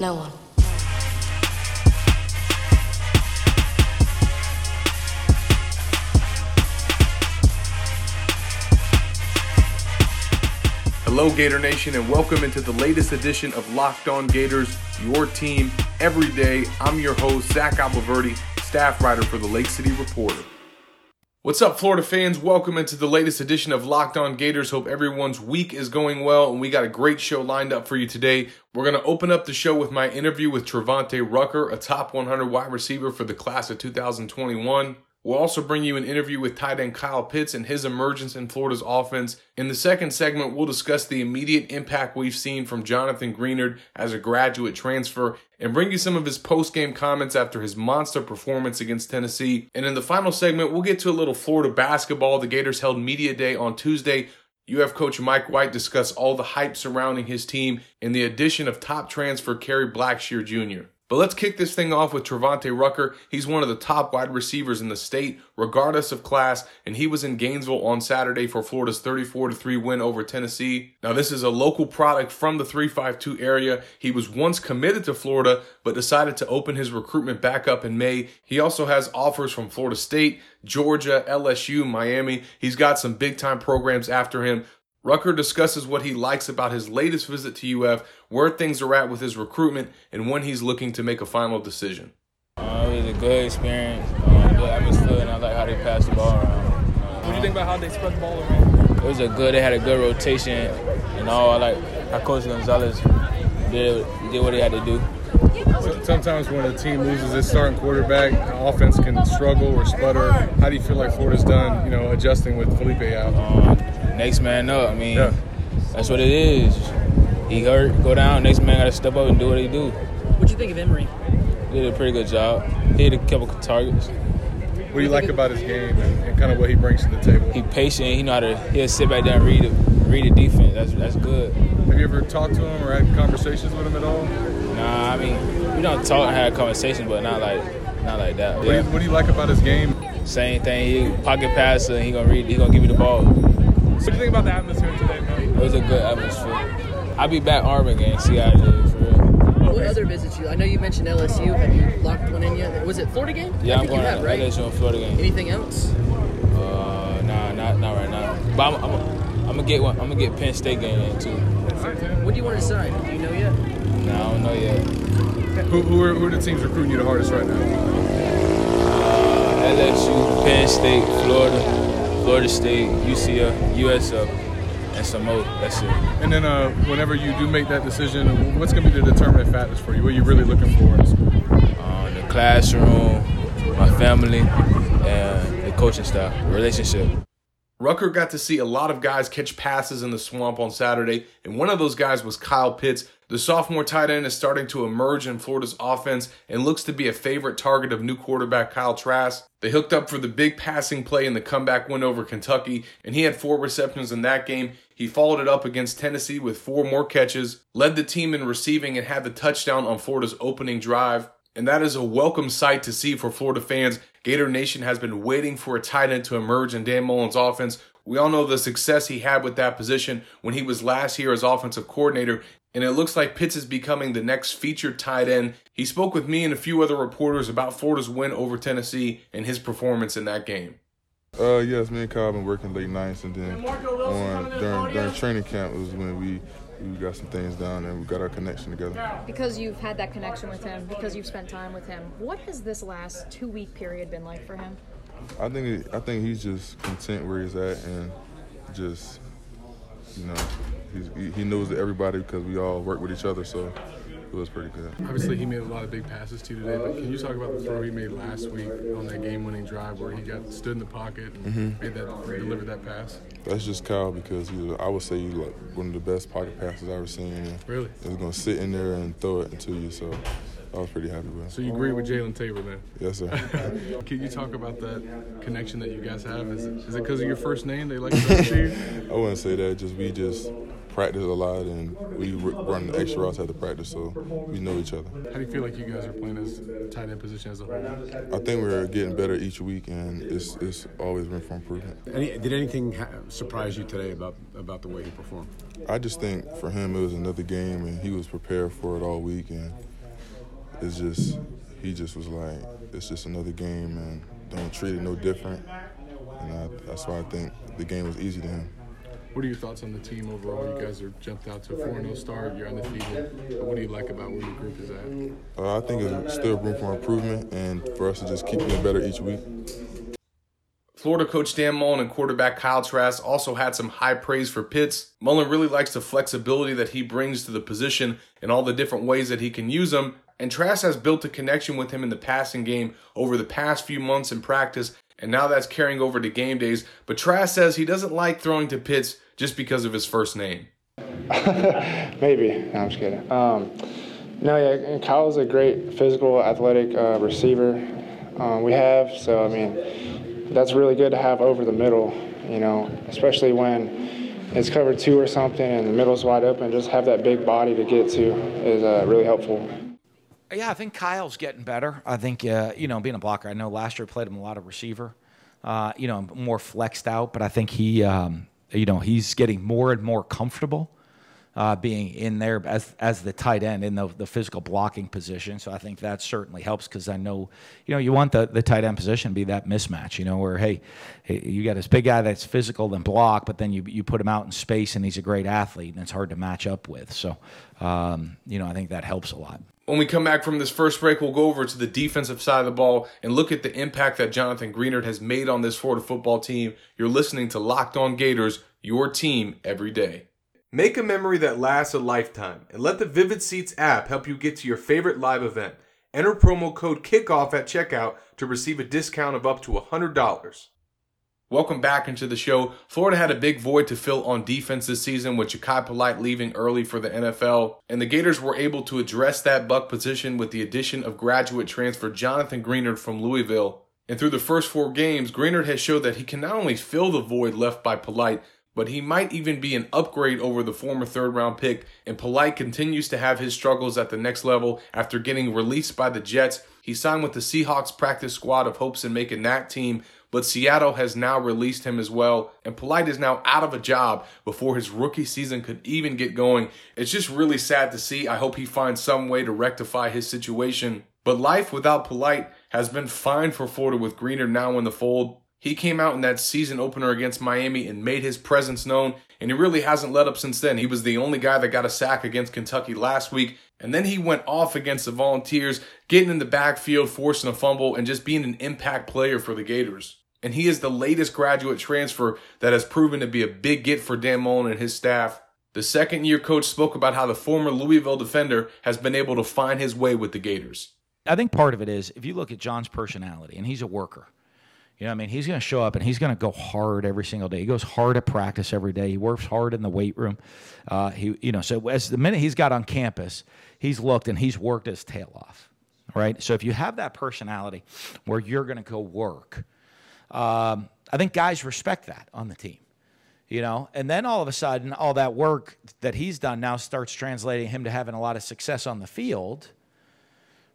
No one. Hello, Gator Nation, and welcome into the latest edition of Locked On Gators, your team every day. I'm your host, Zach Abolverdi, staff writer for the Lake City Reporter. What's up, Florida fans? Welcome into the latest edition of Locked On Gators. Hope everyone's week is going well, and we got a great show lined up for you today. We're going to open up the show with my interview with Travante Rucker, a top 100 wide receiver for the class of 2021. We'll also bring you an interview with tight end Kyle Pitts and his emergence in Florida's offense. In the second segment, we'll discuss the immediate impact we've seen from Jonathan Greenard as a graduate transfer and bring you some of his post-game comments after his monster performance against Tennessee. And in the final segment, we'll get to a little Florida basketball. The Gators held media day on Tuesday. Have Coach Mike White discuss all the hype surrounding his team and the addition of top transfer Kerry Blackshear Jr. But let's kick this thing off with Travante Rucker. He's one of the top wide receivers in the state, regardless of class, and he was in Gainesville on Saturday for Florida's 34 3 win over Tennessee. Now, this is a local product from the 352 area. He was once committed to Florida, but decided to open his recruitment back up in May. He also has offers from Florida State, Georgia, LSU, Miami. He's got some big time programs after him. Rucker discusses what he likes about his latest visit to UF, where things are at with his recruitment, and when he's looking to make a final decision. Uh, it was a good experience, uh, good atmosphere, and I like how they passed the ball around. What do you think about how they spread the ball around? It was a good. They had a good rotation, and all. I like how Coach Gonzalez did did what he had to do. Sometimes when a team loses its starting quarterback, the offense can struggle or sputter. How do you feel like Florida's done, you know, adjusting with Feleipe out? Um, next man up. I mean, Yeah. that's what it is. He hurt, go down. Next man got to step up and do what he do. What'd you think of Emory? He did a pretty good job. He hit a couple of targets. What do you like about his game and, and kind of what he brings to the table? He patient. He know how to. He'll sit back down, and read it, read the defense. That's that's good. Have you ever talked to him or had conversations with him at all? Nah, I mean, we don't talk and have conversations, but not like not like that. What, do you, what do you like about his game? Same thing. He pocket passer. and He gonna read. He gonna give me the ball. What do you think about the atmosphere today, man? It was a good atmosphere. I'll be back Auburn game. See how it is for real. What other visits you? I know you mentioned LSU. Have you locked one in yet? Was it Florida game? Yeah, I I'm going you have, to right? LSU in Florida game. Anything else? Uh, nah, not not right now. But I'm, I'm, I'm gonna get one. I'm gonna get Penn State game in too. What do you want to decide? Do you know yet? Nah, I don't know yet. Who, who, are, who are the teams recruiting you the hardest right now? Uh, LSU, Penn State, Florida, Florida State, UCF, USF, and some more. That's it. And then uh, whenever you do make that decision, what's going to be the determinant factors for you? What are you really looking for in school? Uh, the classroom, my family, and the coaching staff, relationship. Rucker got to see a lot of guys catch passes in the swamp on Saturday, and one of those guys was Kyle Pitts. The sophomore tight end is starting to emerge in Florida's offense and looks to be a favorite target of new quarterback Kyle Trask. They hooked up for the big passing play in the comeback win over Kentucky, and he had four receptions in that game. He followed it up against Tennessee with four more catches, led the team in receiving, and had the touchdown on Florida's opening drive. And that is a welcome sight to see for Florida fans. Gator Nation has been waiting for a tight end to emerge in Dan Mullen's offense. We all know the success he had with that position when he was last year as offensive coordinator, and it looks like Pitts is becoming the next featured tight end. He spoke with me and a few other reporters about Florida's win over Tennessee and his performance in that game. Uh, yes, me and Kyle been working late nights, and then on during during training camp was when we we got some things done and we got our connection together. because you've had that connection with him, because you've spent time with him, what has this last two week period been like for him? I think it, I think he's just content where he's at and just you know he's, he- he knows everybody because we all work with each other, so it was pretty good. Obviously, he made a lot of big passes to you today, but can you talk about the throw he made last week on that game-winning drive where he got stood in the pocket and mm-hmm. made that delivered that pass? That's just Kyle because he I would say he's like one of the best pocket passes I've ever seen. And Really? He's gonna sit in there and throw it into you, so I was pretty happy with him. So you agree with Jalen Tabor then? Yes, sir. Can you talk about that connection that you guys have? Is it because of your first name they like to see you? I wouldn't say that. Just we just practice a lot and we run the extra routes at the practice, so we know each other. How do you feel like you guys are playing as tight end position as a whole? I think we're getting better each week, and it's it's always room for improvement. Any, did anything ha- surprise you today about about the way he performed? I just think for him it was another game, and he was prepared for it all week, and it's just he just was like, it's just another game, and don't treat it no different. And I, that's why I think the game was easy to him. What are your thoughts on the team overall? You guys are jumped out to a 4 0 start. You're undefeated. What do you like about where your group is at? Uh, I think there's still room for improvement and for us to just keep getting better each week. Florida coach Dan Mullen and quarterback Kyle Trask also had some high praise for Pitts. Mullen really likes the flexibility that he brings to the position and all the different ways that he can use them. And Trask has built a connection with him in the passing game over the past few months in practice, and now that's carrying over to game days. But Trask says he doesn't like throwing to Pitts just because of his first name. Maybe. No, I'm just kidding. Um, no, yeah, Kyle's a great physical, athletic uh, receiver. Um, we have, so I mean, that's really good to have over the middle. You know, especially when it's covered two or something and the middle's wide open. Just have that big body to get to is uh, really helpful. Yeah, I think Kyle's getting better. I think uh, you know, being a blocker. I know last year played him a lot of receiver. Uh, you know, more flexed out, but I think he, um, you know, he's getting more and more comfortable uh, being in there as as the tight end in the, the physical blocking position. So I think that certainly helps because I know, you know, you want the, the tight end position to be that mismatch, you know, where hey, you got this big guy that's physical and block, but then you you put him out in space and he's a great athlete and it's hard to match up with. So, um, you know, I think that helps a lot. When we come back from this first break, we'll go over to the defensive side of the ball and look at the impact that Jonathan Greenard has made on this Florida football team. You're listening to Locked On Gators, your team every day. Make a memory that lasts a lifetime and let the Vivid Seats app help you get to your favorite live event. Enter promo code KICKOFF at checkout to receive a discount of up to $100. Welcome back into the show. Florida had a big void to fill on defense this season with Jachai Polite leaving early for the NFL, and the Gators were able to address that buck position with the addition of graduate transfer Jonathan Greenard from Louisville. And through the first four games, Greenard has showed that he can not only fill the void left by Polite, but he might even be an upgrade over the former third round pick. And Polite continues to have his struggles at the next level after getting released by the Jets. He signed with the Seahawks practice squad of hopes in making that team, but Seattle has now released him as well. And Polite is now out of a job before his rookie season could even get going. It's just really sad to see. I hope he finds some way to rectify his situation. But life without Polite has been fine for Florida with Greenard now in the fold. He came out in that season opener against Miami and made his presence known, and he really hasn't let up since then. He was the only guy that got a sack against Kentucky last week, and then he went off against the Volunteers, getting in the backfield, forcing a fumble, and just being an impact player for the Gators. And he is the latest graduate transfer that has proven to be a big get for Dan Mullen and his staff. The second year coach spoke about how the former Louisville defender has been able to find his way with the Gators. I think part of it is if you look at John's personality, and he's a worker. You know, I mean, he's going to show up and he's going to go hard every single day. He goes hard at practice every day. He works hard in the weight room. Uh, he, you know, so as the minute he's got on campus, he's looked and he's worked his tail off. Right. So if you have that personality where you're going to go work, um, I think guys respect that on the team. You know, and then all of a sudden, all that work that he's done now starts translating him to having a lot of success on the field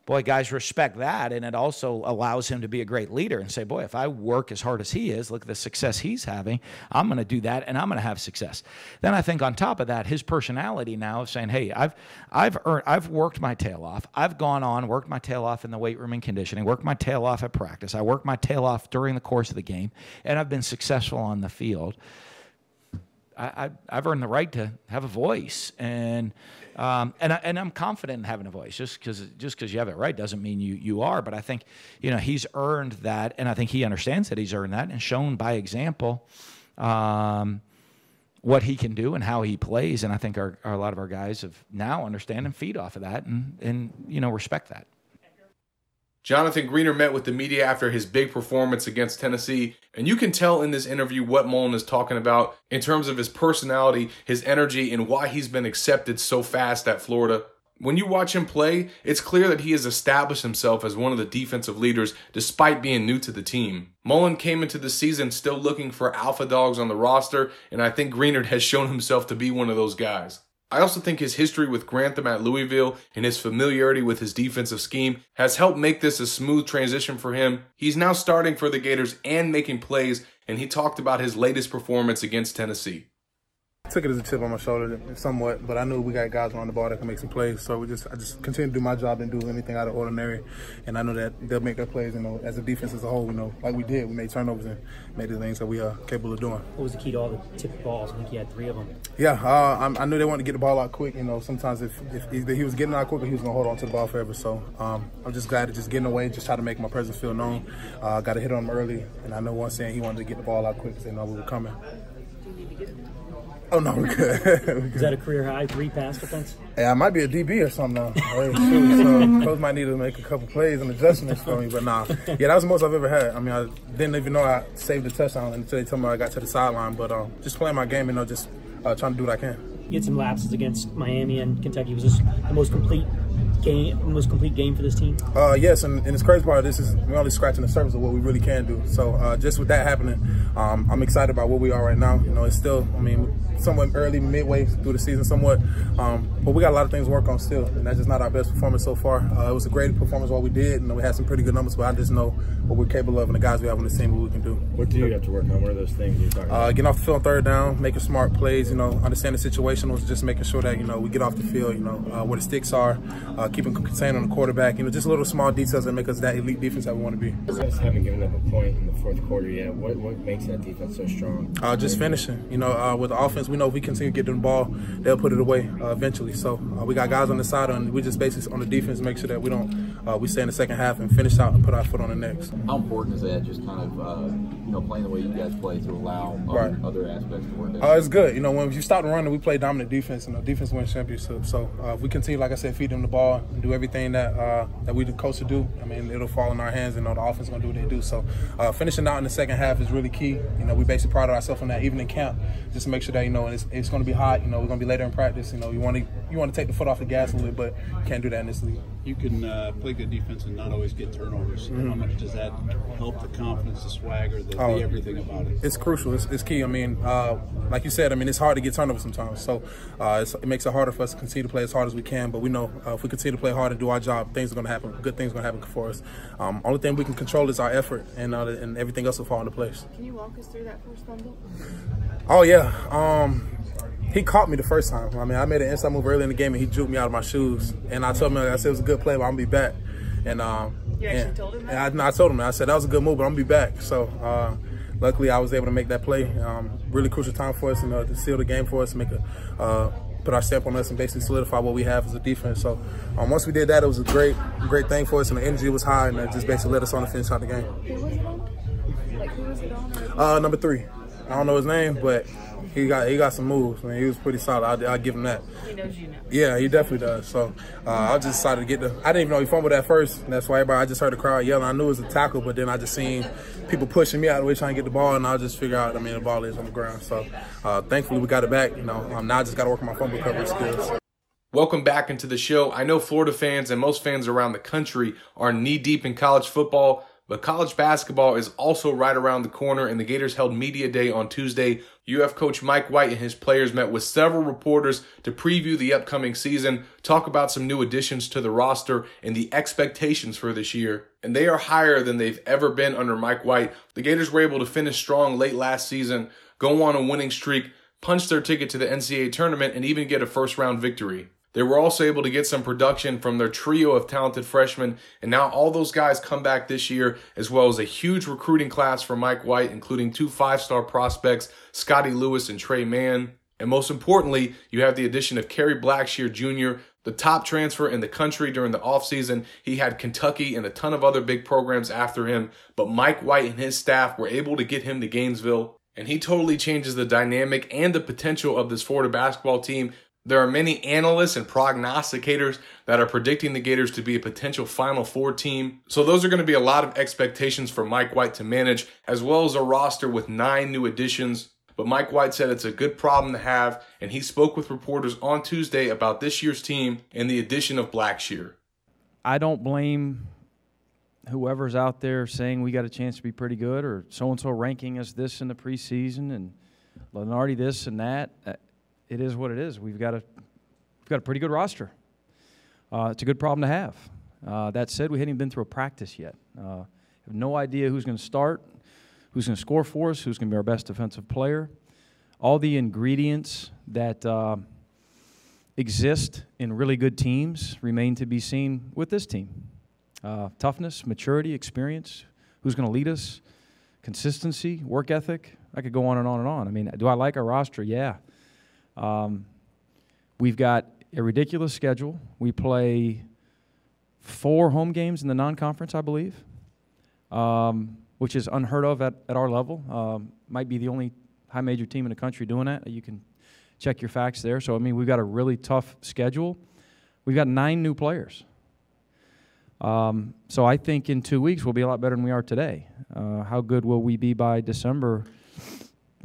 boy, guys respect that. And it also allows him to be a great leader and say, boy, if I work as hard as he is, look at the success he's having, I'm going to do that and I'm going to have success. Then I think on top of that, his personality now of saying, hey, I've, I've, earned, I've worked my tail off. I've gone on, worked my tail off in the weight room and conditioning, worked my tail off at practice. I worked my tail off during the course of the game, and I've been successful on the field. I, have earned the right to have a voice, and um, and I, and I'm confident in having a voice. Just because just because you have it right doesn't mean you you are. But I think you know he's earned that, and I think he understands that he's earned that, and shown by example. Um, what he can do and how he plays, and I think our, our, a lot of our guys have now understand and feed off of that, and and you know respect that. Jonathan Greenard met with the media after his big performance against Tennessee, and you can tell in this interview what Mullen is talking about in terms of his personality, his energy, and why he's been accepted so fast at Florida. When you watch him play, it's clear that he has established himself as one of the defensive leaders despite being new to the team. Mullen came into the season still looking for alpha dogs on the roster, and I think Greenard has shown himself to be one of those guys. I also think his history with Grantham at Louisville and his familiarity with his defensive scheme has helped make this a smooth transition for him. He's now starting for the Gators and making plays, and he talked about his latest performance against Tennessee. Took it as a chip on my shoulder, somewhat, but I knew we got guys on the ball that can make some plays. So we just, I just continue to do my job and do anything out of ordinary, and I know that they'll make their plays. You know, as a defense as a whole, you know, like we did, we made turnovers and made the things that we are capable of doing. What was the key to all the tipped balls? I think you had three of them. Yeah, uh, I, I, knew they wanted to get the ball out quick. You know, sometimes if, if he, he was getting out quicker, he was going to hold on to the ball forever. So um, I'm just glad to just get in the way, just try to make my presence feel known. Uh, got a hit on him early, and I know one saying he wanted to get the ball out quick because they know we were coming. Oh no, we're good. we're good. Is that a career high three pass defense? Yeah, I might be a DB or something now. Hey, shoot, so coach might need to make a couple plays and adjustments for me, but nah. Yeah, that was the most I've ever had. I mean, I didn't even know I saved a touchdown until they told me I got to the sideline. But um, just playing my game, you know, just uh, trying to do what I can. You had some lapses against Miami and Kentucky. Was this the most complete game, most complete game for this team? Uh, yes, and, and this crazy part of this is we're only scratching the surface of what we really can do. So uh, just with that happening, um, I'm excited about where we are right now. You know, it's still, I mean, somewhat early, midway through the season, somewhat, um, but we got a lot of things to work on still, and that's just not our best performance so far. Uh, it was a great performance what we did, and we had some pretty good numbers, but I just know what we're capable of and the guys we have on the team, what we can do. What do you have to work on? What are those things you're talking about? Uh, getting off the field on third down, making smart plays, you know, understanding situationals, just making sure that, you know, we get off the field, you know, uh, where the sticks are, uh, keeping contained on the quarterback, you know, just little small details that make us that elite defense that we want to be. You guys haven't given up a point in the fourth quarter yet. What, what makes that defense so strong? Uh, just finishing. You know, uh, with the offense, we know if we continue to get them the ball, they'll put it away uh, eventually. So uh, we got guys on the side, and we just basically on the defense make sure that we don't, uh, we stay in the second half and finish out and put our foot on the next. How important is that, just kind of, uh, you know, playing the way you guys play to allow right. other, other aspects to work out? it's good. You know, when you stop running, we play dominant defense, and the defense wins championships. So if we continue, like I said, feed them the ball and do everything that uh, that we the coach to do, I mean, it'll fall in our hands, and you know, the offense going to do what they do. So finishing out in the second half is really key. You know, we basically pride ourselves on that evening camp, just to make sure that you know it's, it's going to be hot. You know, we're going to be later in practice. You know, you want to you want to take the foot off the gas a little bit, but you can't do that in this league. You can uh, play good defense and not always get turnovers. Mm-hmm. How much does that help the confidence, the swagger, the, oh, the everything about it? It's crucial. It's, it's key. I mean, uh, like you said, I mean, it's hard to get turnovers sometimes. So uh, it makes it harder for us to continue to play as hard as we can. But we know uh, if we continue to play hard and do our job, things are going to happen. Good things are going to happen for us. Um, only thing we can control is our effort, and uh, and everything else will fall into place. Can you walk us through that first fumble? Oh yeah. Um, he caught me the first time. I mean, I made an inside move early in the game, and he juked me out of my shoes. And I told him, I said, it was a good play, but I'm going to be back. And um, you actually and, told him that? And I, I, told him, I said, that was a good move, but I'm going to be back. So uh, luckily, I was able to make that play. Um, really crucial time for us, and know, to seal the game for us, make a uh, put our stamp on us and basically solidify what we have as a defense. So um, once we did that, it was a great, great thing for us, and the energy was high, and it just basically let us on to finish out the game. Who was it on? Like, who was it on? Uh, number three. I don't know his name, but he got he got some moves. Man, he was pretty solid. I, I give him that. He knows you now. Yeah, he definitely does. So uh, I just decided to get the. I didn't even know he fumbled at first. That's why everybody. I just heard the crowd yelling. I knew it was a tackle, but then I just seen people pushing me out of the way trying to get the ball, and I just figure out. I mean, the ball is on the ground. So uh, thankfully we got it back. You know, um, now I just got to work on my fumble recovery skills. Welcome back into the show. I know Florida fans and most fans around the country are knee deep in college football. But college basketball is also right around the corner, and the Gators held Media Day on Tuesday. UF coach Mike White and his players met with several reporters to preview the upcoming season, talk about some new additions to the roster, and the expectations for this year. And they are higher than they've ever been under Mike White. The Gators were able to finish strong late last season, go on a winning streak, punch their ticket to the NCAA tournament, and even get a first round victory. They were also able to get some production from their trio of talented freshmen, and now all those guys come back this year, as well as a huge recruiting class for Mike White, including two five star prospects, Scottie Lewis and Tre Mann. And most importantly, you have the addition of Kerry Blackshear Jr., the top transfer in the country during the offseason. He had Kentucky and a ton of other big programs after him, but Mike White and his staff were able to get him to Gainesville. And he totally changes the dynamic and the potential of this Florida basketball team there are many analysts and prognosticators that are predicting the Gators to be a potential Final Four team. So those are going to be a lot of expectations for Mike White to manage, as well as a roster with nine new additions. But Mike White said it's a good problem to have, and he spoke with reporters on Tuesday about this year's team and the addition of Blackshear. I don't blame whoever's out there saying we got a chance to be pretty good or so and so ranking us this in the preseason and Lunardi this and that uh, it is what it is. We've got a we've got a pretty good roster. Uh, it's a good problem to have. Uh, that said, we haven't even been through a practice yet. Uh, have no idea who's going to start, who's going to score for us, who's going to be our best defensive player. all the ingredients that uh, exist in really good teams remain to be seen with this team. Uh, toughness, maturity, experience, who's going to lead us, consistency, work ethic. I could go on and on and on. I mean, do I like our roster? Yeah. Um, we've got a ridiculous schedule. We play four home games in the non-conference, I believe, um, which is unheard of at, at our level. Um, might be the only high major team in the country doing that. You can check your facts there. So I mean, we've got a really tough schedule. We've got nine new players. Um, so I think in two weeks we'll be a lot better than we are today. Uh, how good will we be by December,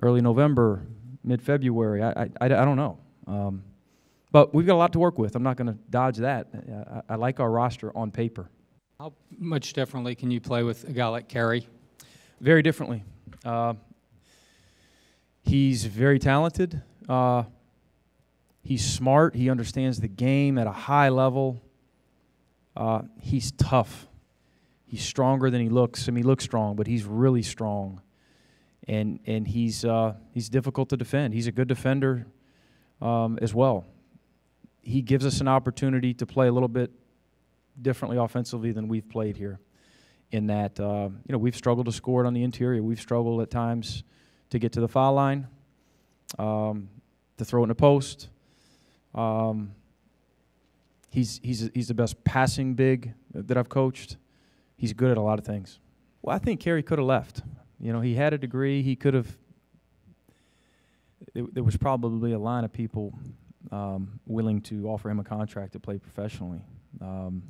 early November, mid-February? I, I, I, I don't know. Um, but we've got a lot to work with. I'm not going to dodge that. I, I, like our roster on paper. How much differently can you play with a guy like Kerry? Very differently. Uh, he's very talented. Uh, he's smart. He understands the game at a high level. Uh, he's tough. He's stronger than he looks. I mean, he looks strong, but he's really strong. And, and he's, uh, he's difficult to defend. He's a good defender um, as well he gives us an opportunity to play a little bit differently offensively than we've played here. In that, uh, you know, we've struggled to score it on the interior. We've struggled at times to get to the foul line, um, to throw it in the post. Um, he's he's he's the best passing big that I've coached. He's good at a lot of things. Well, I think Kerry could have left. You know, he had a degree. He could have. There was probably a line of people um, willing to offer him a contract to play professionally. Um,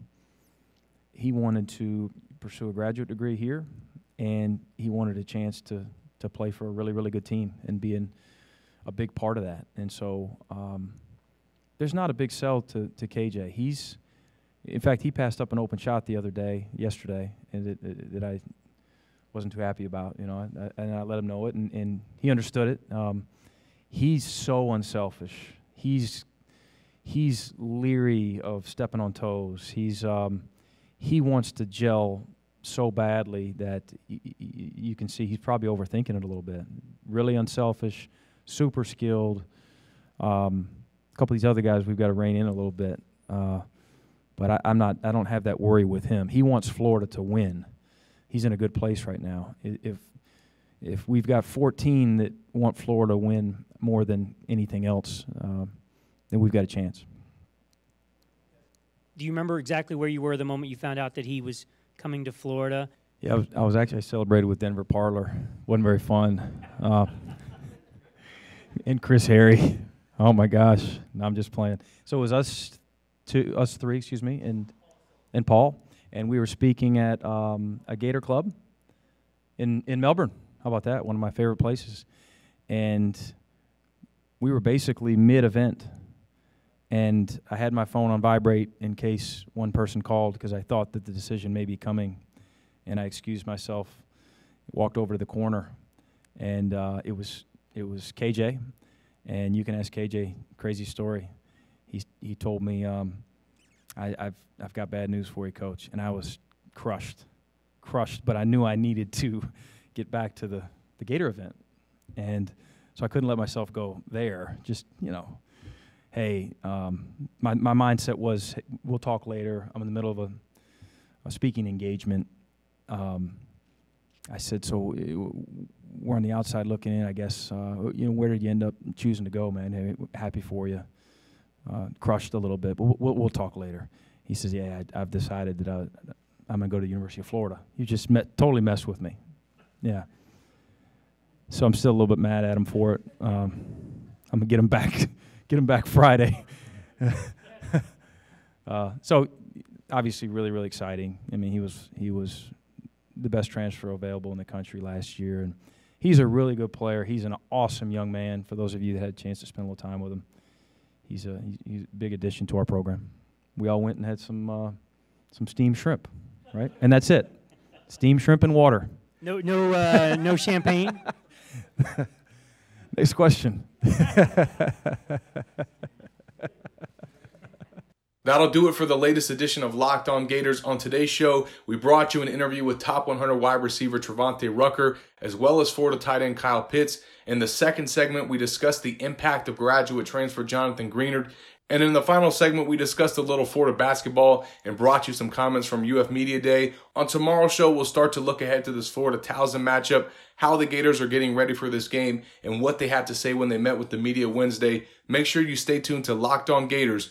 he wanted to pursue a graduate degree here, and he wanted a chance to to play for a really really good team and be in a big part of that. And so um, there's not a big sell to to KJ. He's in fact, he passed up an open shot the other day, yesterday, and that I wasn't too happy about. You know, and I let him know it, and, and he understood it. Um, he's so unselfish he's he's leery of stepping on toes. He's um, he wants to gel so badly that y- y- you can see he's probably overthinking it a little bit. Really unselfish, super skilled. Um, a couple of these other guys we've got to rein in a little bit, uh, but I, I'm not. I don't have that worry with him. He wants Florida to win. He's in a good place right now. If if we've got 14 that want Florida to win more than anything else, uh, then we've got a chance. Do you remember exactly where you were the moment you found out that he was coming to Florida? Yeah, I was, I was actually I celebrated with Denver Parlor. wasn't very fun. Uh, and Chris Harry. Oh my gosh! No, I'm just playing. So it was us two, us three, excuse me, and and Paul, and we were speaking at um, a Gator Club in in Melbourne. How about that? One of my favorite places. And we were basically mid event. And I had my phone on vibrate in case one person called because I thought that the decision may be coming. And I excused myself, walked over to the corner, and uh, it was it was KJ. And you can ask KJ crazy story. He he told me um, I, I've I've got bad news for you, coach. And I was crushed, crushed. But I knew I needed to get back to the the Gator event, and so I couldn't let myself go there. Just you know, hey, um, my my mindset was we'll talk later. I'm in the middle of a, a speaking engagement. Um, I said, so uh, we're on the outside looking in. I guess uh, you know where did you end up choosing to go, man? Hey, happy for you. Uh, crushed a little bit, but we'll, we'll talk later. He says, yeah, I, have decided that I, I'm gonna go to the University of Florida. You just met, totally messed with me. Yeah. So I'm still a little bit mad at him for it. Um, I'm gonna get him back, get him back Friday. uh, so obviously, really, really exciting. I mean, he was he was the best transfer available in the country last year, and he's a really good player. He's an awesome young man. For those of you that had a chance to spend a little time with him, he's a he's a big addition to our program. We all went and had some uh, some steamed shrimp, right? And that's it. Steamed shrimp and water. No, no, uh, no champagne. Next question. that That'll do it for the latest edition of Locked On Gators. On today's show, we brought you an interview with top 100 wide receiver Travante Rucker, as well as Florida tight end Kyle Pitts. In the second segment, we discussed the impact of graduate transfer Jonathan Greenard. And in the final segment, we discussed a little Florida basketball and brought you some comments from UF Media Day. On tomorrow's show, we'll start to look ahead to this Florida Towson matchup, how the Gators are getting ready for this game, and what they had to say when they met with the media Wednesday. Make sure you stay tuned to Locked On Gators